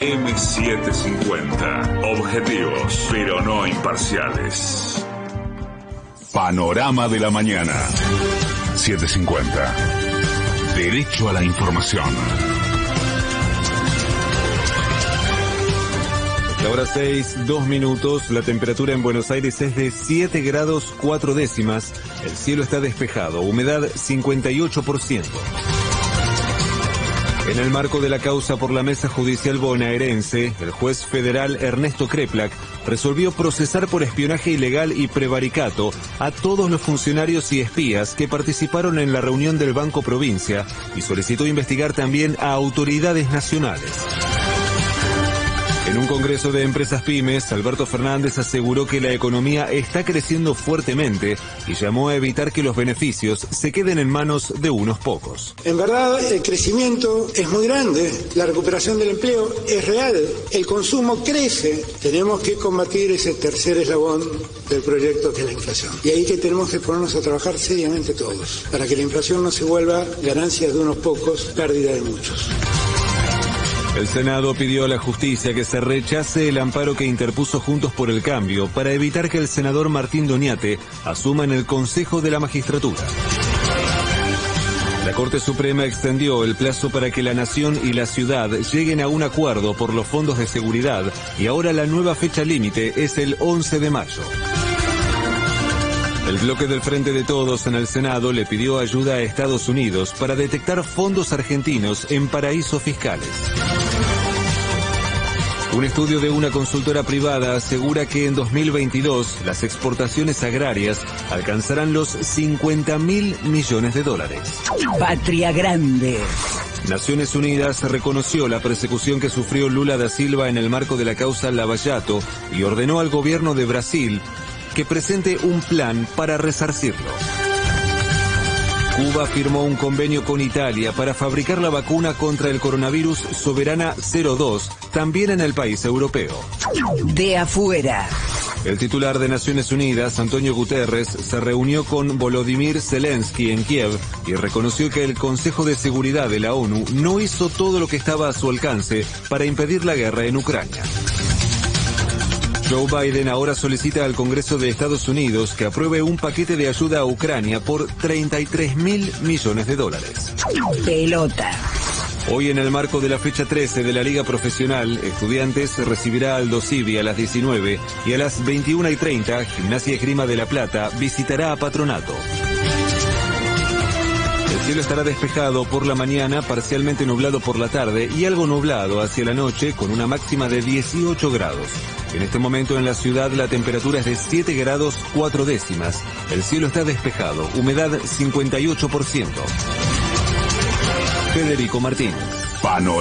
M750. Objetivos, pero no imparciales. Panorama de la mañana. 750. Derecho a la información. La hora 6, 2 minutos. La temperatura en Buenos Aires es de 7 grados 4 décimas. El cielo está despejado. Humedad 58%. En el marco de la causa por la mesa judicial bonaerense, el juez federal Ernesto Kreplak resolvió procesar por espionaje ilegal y prevaricato a todos los funcionarios y espías que participaron en la reunión del Banco Provincia y solicitó investigar también a autoridades nacionales. Un congreso de empresas pymes, Alberto Fernández aseguró que la economía está creciendo fuertemente y llamó a evitar que los beneficios se queden en manos de unos pocos. En verdad, el crecimiento es muy grande, la recuperación del empleo es real, el consumo crece. Tenemos que combatir ese tercer eslabón del proyecto que es la inflación. Y ahí que tenemos que ponernos a trabajar seriamente todos, para que la inflación no se vuelva ganancia de unos pocos, pérdida de muchos. El Senado pidió a la justicia que se rechace el amparo que interpuso Juntos por el Cambio para evitar que el senador Martín Doñate asuma en el Consejo de la Magistratura. La Corte Suprema extendió el plazo para que la Nación y la ciudad lleguen a un acuerdo por los fondos de seguridad y ahora la nueva fecha límite es el 11 de mayo. El bloque del Frente de Todos en el Senado le pidió ayuda a Estados Unidos para detectar fondos argentinos en paraísos fiscales. Un estudio de una consultora privada asegura que en 2022 las exportaciones agrarias alcanzarán los 50 mil millones de dólares. Patria Grande. Naciones Unidas reconoció la persecución que sufrió Lula da Silva en el marco de la causa Lavallato y ordenó al gobierno de Brasil que presente un plan para resarcirlo. Cuba firmó un convenio con Italia para fabricar la vacuna contra el coronavirus Soberana 02, también en el país europeo. De afuera. El titular de Naciones Unidas, Antonio Guterres, se reunió con Volodymyr Zelensky en Kiev y reconoció que el Consejo de Seguridad de la ONU no hizo todo lo que estaba a su alcance para impedir la guerra en Ucrania. Joe Biden ahora solicita al Congreso de Estados Unidos que apruebe un paquete de ayuda a Ucrania por 33 mil millones de dólares. Pelota. Hoy en el marco de la fecha 13 de la Liga Profesional, Estudiantes recibirá al Dosivi a las 19 y a las 21 y 30, Gimnasia Esgrima de la Plata visitará a Patronato. El cielo estará despejado por la mañana, parcialmente nublado por la tarde y algo nublado hacia la noche con una máxima de 18 grados. En este momento en la ciudad la temperatura es de 7 grados 4 décimas. El cielo está despejado, humedad 58%. Federico Martínez.